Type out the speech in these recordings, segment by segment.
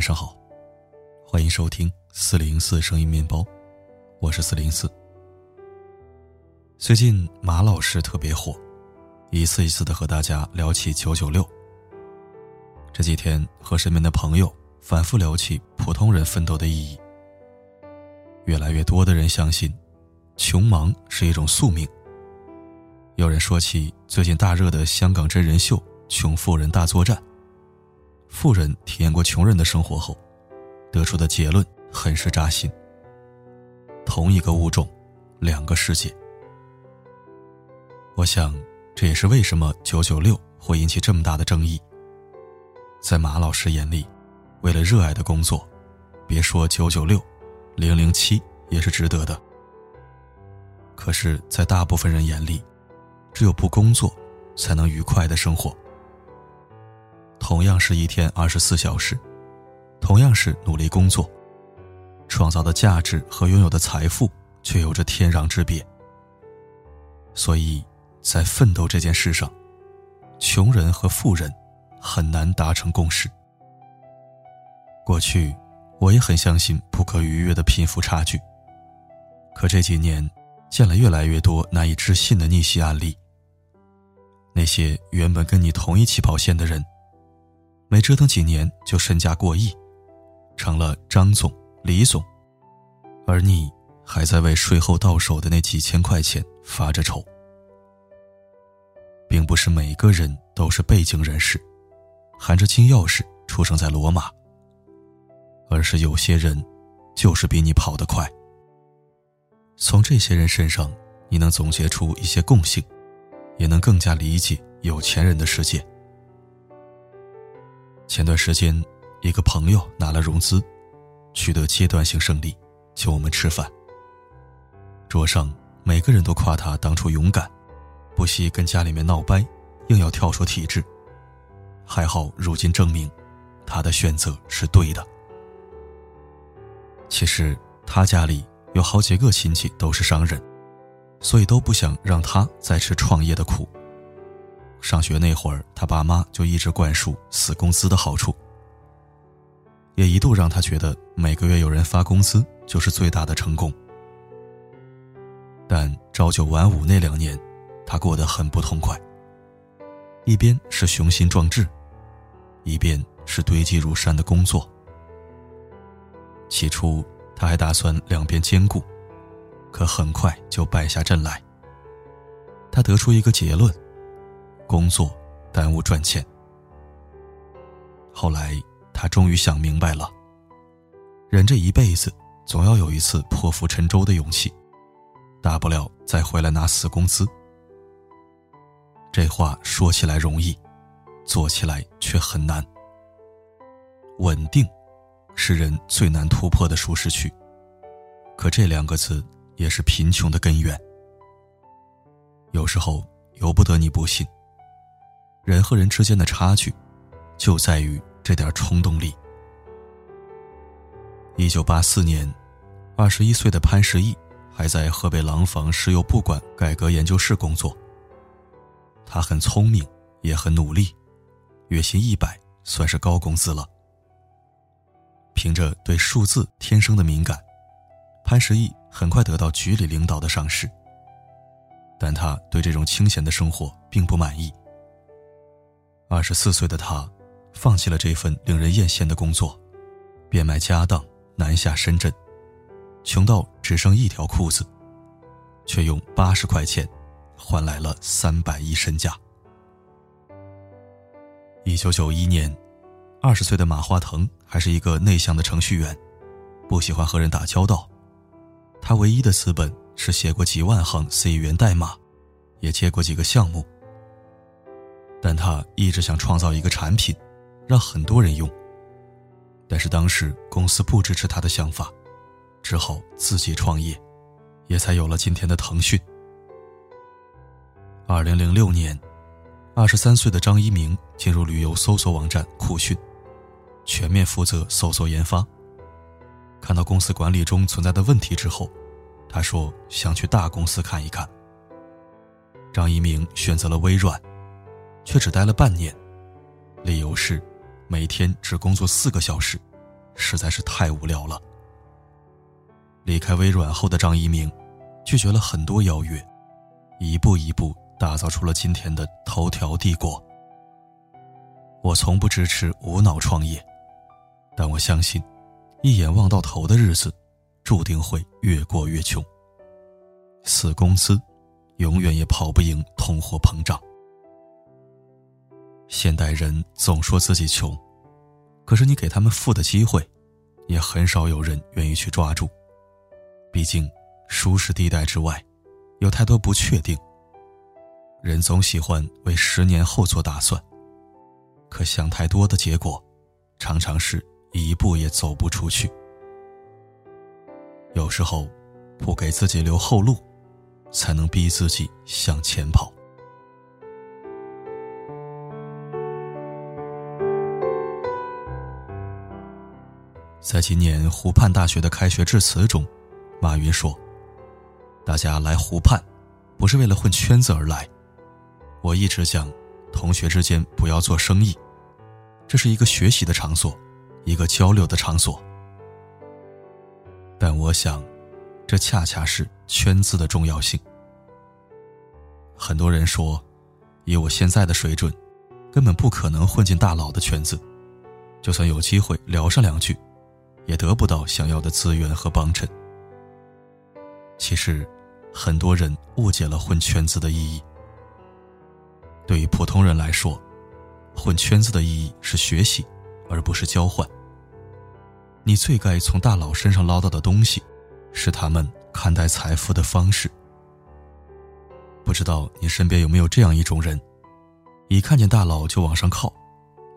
晚上好，欢迎收听四零四声音面包，我是四零四。最近马老师特别火，一次一次的和大家聊起九九六。这几天和身边的朋友反复聊起普通人奋斗的意义，越来越多的人相信，穷忙是一种宿命。有人说起最近大热的香港真人秀《穷富人大作战》，富人体验过穷人的生活后，得出的结论很是扎心。同一个物种，两个世界。我想，这也是为什么九九六会引起这么大的争议。在马老师眼里，为了热爱的工作，别说九九六，零零七也是值得的。可是，在大部分人眼里，只有不工作，才能愉快的生活。同样是一天二十四小时，同样是努力工作，创造的价值和拥有的财富却有着天壤之别。所以，在奋斗这件事上，穷人和富人很难达成共识。过去，我也很相信不可逾越的贫富差距。可这几年，见了越来越多难以置信的逆袭案例。那些原本跟你同一起跑线的人，没折腾几年就身价过亿，成了张总、李总，而你还在为税后到手的那几千块钱发着愁。并不是每个人都是背景人士，含着金钥匙出生在罗马，而是有些人，就是比你跑得快。从这些人身上，你能总结出一些共性。也能更加理解有钱人的世界。前段时间，一个朋友拿了融资，取得阶段性胜利，请我们吃饭。桌上每个人都夸他当初勇敢，不惜跟家里面闹掰，硬要跳出体制。还好如今证明，他的选择是对的。其实他家里有好几个亲戚都是商人。所以都不想让他再吃创业的苦。上学那会儿，他爸妈就一直灌输死工资的好处，也一度让他觉得每个月有人发工资就是最大的成功。但朝九晚五那两年，他过得很不痛快。一边是雄心壮志，一边是堆积如山的工作。起初，他还打算两边兼顾。可很快就败下阵来。他得出一个结论：工作耽误赚钱。后来他终于想明白了，人这一辈子总要有一次破釜沉舟的勇气，大不了再回来拿死工资。这话说起来容易，做起来却很难。稳定，是人最难突破的舒适区。可这两个字。也是贫穷的根源。有时候由不得你不信。人和人之间的差距，就在于这点冲动力。一九八四年，二十一岁的潘石屹还在河北廊坊石油部管改革研究室工作。他很聪明，也很努力，月薪一百算是高工资了。凭着对数字天生的敏感，潘石屹。很快得到局里领导的赏识，但他对这种清闲的生活并不满意。二十四岁的他，放弃了这份令人艳羡的工作，变卖家当南下深圳，穷到只剩一条裤子，却用八十块钱换来了三百亿身价。一九九一年，二十岁的马化腾还是一个内向的程序员，不喜欢和人打交道。他唯一的资本是写过几万行 C 语言代码，也接过几个项目。但他一直想创造一个产品，让很多人用。但是当时公司不支持他的想法，只好自己创业，也才有了今天的腾讯。二零零六年，二十三岁的张一鸣进入旅游搜索网站酷讯，全面负责搜索研发。看到公司管理中存在的问题之后，他说想去大公司看一看。张一鸣选择了微软，却只待了半年，理由是每天只工作四个小时，实在是太无聊了。离开微软后的张一鸣，拒绝了很多邀约，一步一步打造出了今天的头条帝国。我从不支持无脑创业，但我相信，一眼望到头的日子，注定会越过越穷。死工资，永远也跑不赢通货膨胀。现代人总说自己穷，可是你给他们富的机会，也很少有人愿意去抓住。毕竟，舒适地带之外，有太多不确定。人总喜欢为十年后做打算。可想太多的结果，常常是一步也走不出去。有时候，不给自己留后路，才能逼自己向前跑。在今年湖畔大学的开学致辞中，马云说：“大家来湖畔，不是为了混圈子而来。我一直讲。”同学之间不要做生意，这是一个学习的场所，一个交流的场所。但我想，这恰恰是圈子的重要性。很多人说，以我现在的水准，根本不可能混进大佬的圈子，就算有机会聊上两句，也得不到想要的资源和帮衬。其实，很多人误解了混圈子的意义。对于普通人来说，混圈子的意义是学习，而不是交换。你最该从大佬身上捞到的东西，是他们看待财富的方式。不知道你身边有没有这样一种人，一看见大佬就往上靠，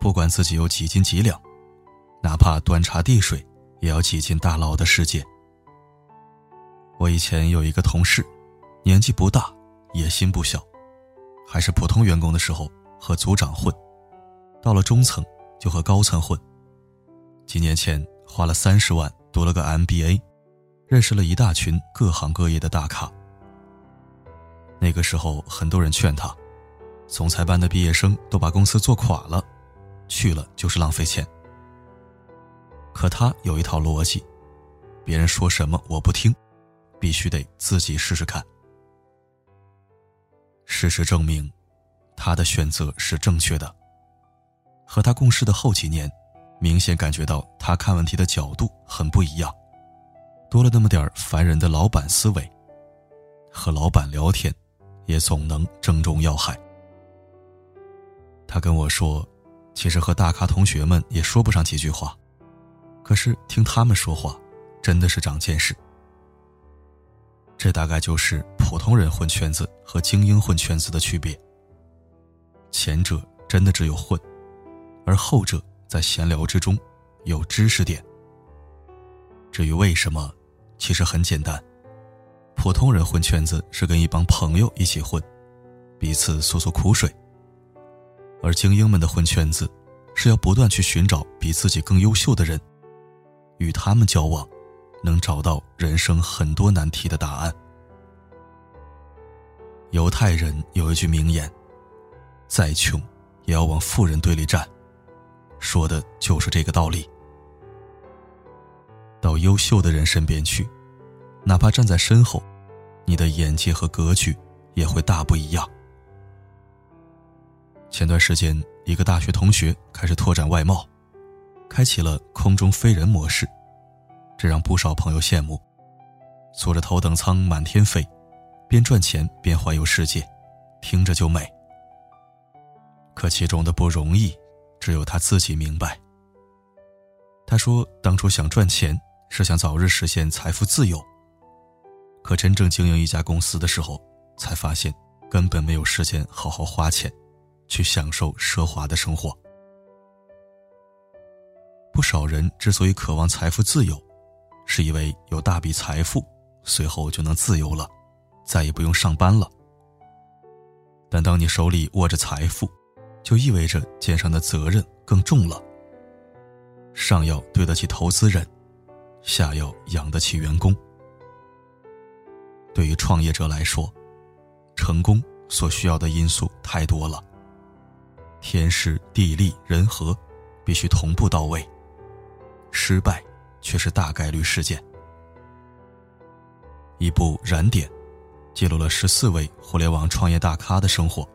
不管自己有几斤几两，哪怕端茶递水，也要挤进大佬的世界。我以前有一个同事，年纪不大，野心不小。还是普通员工的时候和组长混，到了中层就和高层混。几年前花了三十万读了个 MBA，认识了一大群各行各业的大咖。那个时候很多人劝他，总裁班的毕业生都把公司做垮了，去了就是浪费钱。可他有一套逻辑，别人说什么我不听，必须得自己试试看。事实证明，他的选择是正确的。和他共事的后几年，明显感觉到他看问题的角度很不一样，多了那么点烦人的老板思维。和老板聊天，也总能正中要害。他跟我说，其实和大咖同学们也说不上几句话，可是听他们说话，真的是长见识。这大概就是普通人混圈子和精英混圈子的区别。前者真的只有混，而后者在闲聊之中有知识点。至于为什么，其实很简单：普通人混圈子是跟一帮朋友一起混，彼此诉诉苦水；而精英们的混圈子，是要不断去寻找比自己更优秀的人，与他们交往。能找到人生很多难题的答案。犹太人有一句名言：“再穷，也要往富人堆里站。”说的就是这个道理。到优秀的人身边去，哪怕站在身后，你的眼界和格局也会大不一样。前段时间，一个大学同学开始拓展外贸，开启了空中飞人模式。这让不少朋友羡慕，坐着头等舱满天飞，边赚钱边环游世界，听着就美。可其中的不容易，只有他自己明白。他说，当初想赚钱是想早日实现财富自由，可真正经营一家公司的时候，才发现根本没有时间好好花钱，去享受奢华的生活。不少人之所以渴望财富自由，是因为有大笔财富，随后就能自由了，再也不用上班了。但当你手里握着财富，就意味着肩上的责任更重了。上要对得起投资人，下要养得起员工。对于创业者来说，成功所需要的因素太多了，天时地利人和必须同步到位。失败却是大概率事件。一部《燃点》记录了十四位互联网创业大咖的生活。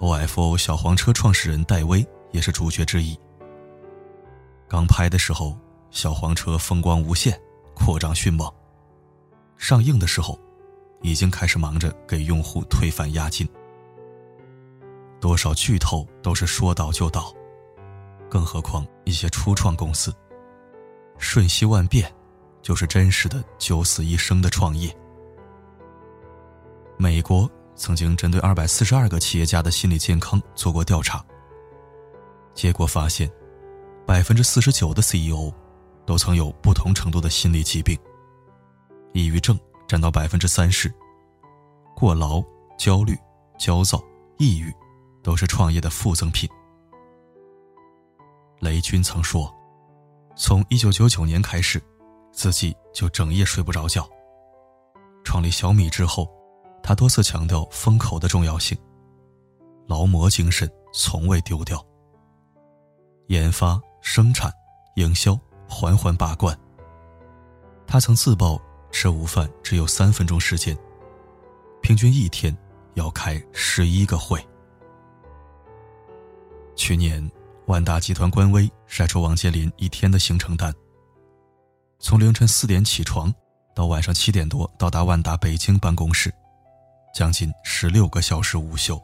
OFO 小黄车创始人戴威也是主角之一。刚拍的时候，小黄车风光无限，扩张迅猛；上映的时候，已经开始忙着给用户退返押金。多少巨头都是说倒就倒，更何况一些初创公司，瞬息万变，就是真实的九死一生的创业。美国曾经针对二百四十二个企业家的心理健康做过调查，结果发现，百分之四十九的 CEO 都曾有不同程度的心理疾病，抑郁症占到百分之三十，过劳、焦虑、焦躁、抑郁。都是创业的附赠品。雷军曾说：“从一九九九年开始，自己就整夜睡不着觉。创立小米之后，他多次强调风口的重要性，劳模精神从未丢掉。研发、生产、营销环环把关。他曾自曝吃午饭只有三分钟时间，平均一天要开十一个会。”去年，万达集团官微晒出王健林一天的行程单。从凌晨四点起床，到晚上七点多到达万达北京办公室，将近十六个小时午休。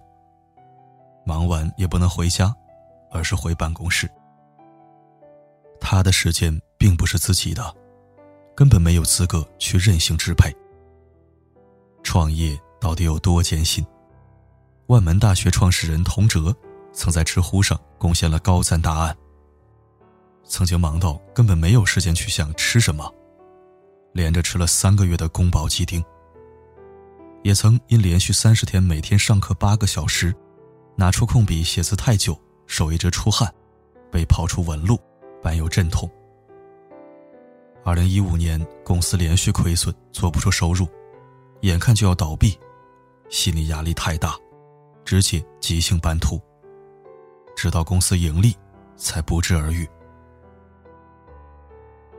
忙完也不能回家，而是回办公室。他的时间并不是自己的，根本没有资格去任性支配。创业到底有多艰辛？万门大学创始人童哲。曾在知乎上贡献了高赞答案。曾经忙到根本没有时间去想吃什么，连着吃了三个月的宫保鸡丁。也曾因连续三十天每天上课八个小时，拿出空笔写字太久，手一直出汗，被刨出纹路，伴有阵痛。二零一五年公司连续亏损，做不出收入，眼看就要倒闭，心理压力太大，直接急性斑秃。直到公司盈利，才不治而愈。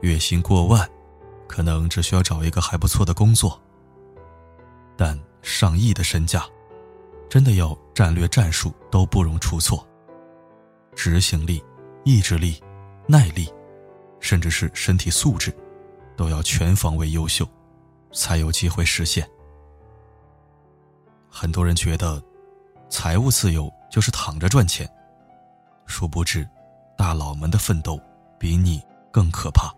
月薪过万，可能只需要找一个还不错的工作。但上亿的身价，真的要战略战术都不容出错。执行力、意志力、耐力，甚至是身体素质，都要全方位优秀，才有机会实现。很多人觉得，财务自由就是躺着赚钱。殊不知，大佬们的奋斗比你更可怕。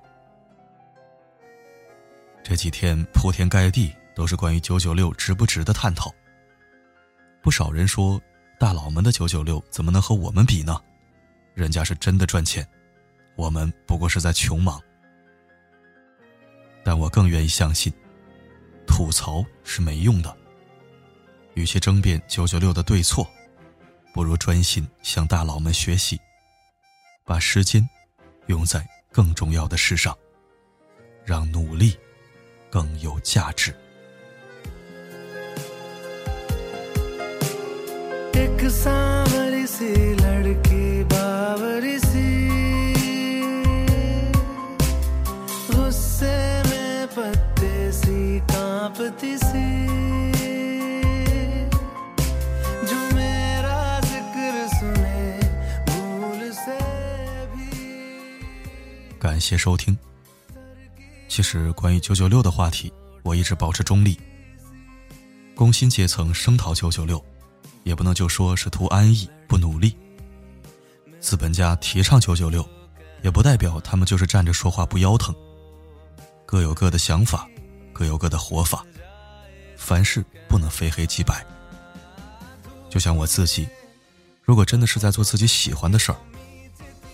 这几天铺天盖地都是关于九九六值不值的探讨。不少人说，大佬们的九九六怎么能和我们比呢？人家是真的赚钱，我们不过是在穷忙。但我更愿意相信，吐槽是没用的。与其争辩九九六的对错。不如专心向大佬们学习，把时间用在更重要的事上，让努力更有价值。感谢收听。其实，关于九九六的话题，我一直保持中立。工薪阶层声讨九九六，也不能就说是图安逸不努力；资本家提倡九九六，也不代表他们就是站着说话不腰疼。各有各的想法，各有各的活法，凡事不能非黑即白。就像我自己，如果真的是在做自己喜欢的事儿，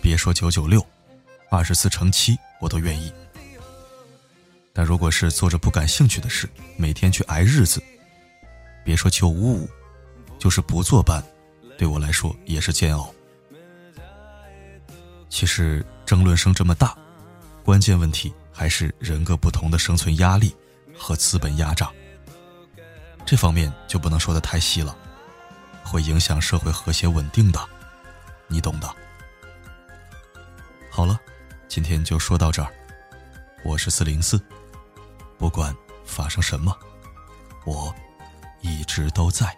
别说九九六。二十四乘七，我都愿意。但如果是做着不感兴趣的事，每天去挨日子，别说九五五，就是不坐班，对我来说也是煎熬。其实争论声这么大，关键问题还是人各不同的生存压力和资本压榨。这方面就不能说的太细了，会影响社会和谐稳定的，你懂的。好了。今天就说到这儿。我是四零四，不管发生什么，我一直都在。